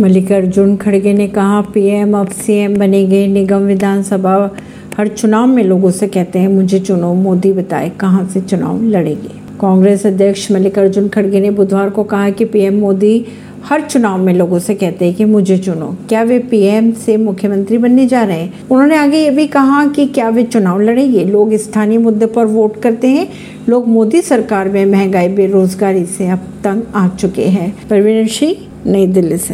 मल्लिकार्जुन खड़गे ने कहा पीएम अब सीएम बनेंगे, निगम, विधानसभा, हर चुनाव में लोगों से कहते हैं, मुझे चुनो मोदी बताए कहाँ से चुनाव लड़ेंगे? कांग्रेस अध्यक्ष मल्लिकार्जुन खड़गे ने बुधवार को कहा कि पीएम मोदी हर चुनाव में लोगों से कहते हैं कि मुझे चुनो। क्या वे पीएम से मुख्यमंत्री बनने जा रहे हैं? उन्होंने आगे ये भी कहा कि क्या वे चुनाव लड़ेंगे? लोग स्थानीय मुद्दे पर वोट करते हैं। लोग मोदी सरकार में महँगाई, बेरोजगारी से अब तंग आ चुके हैं। परवीन सिंह, नई दिल्ली से।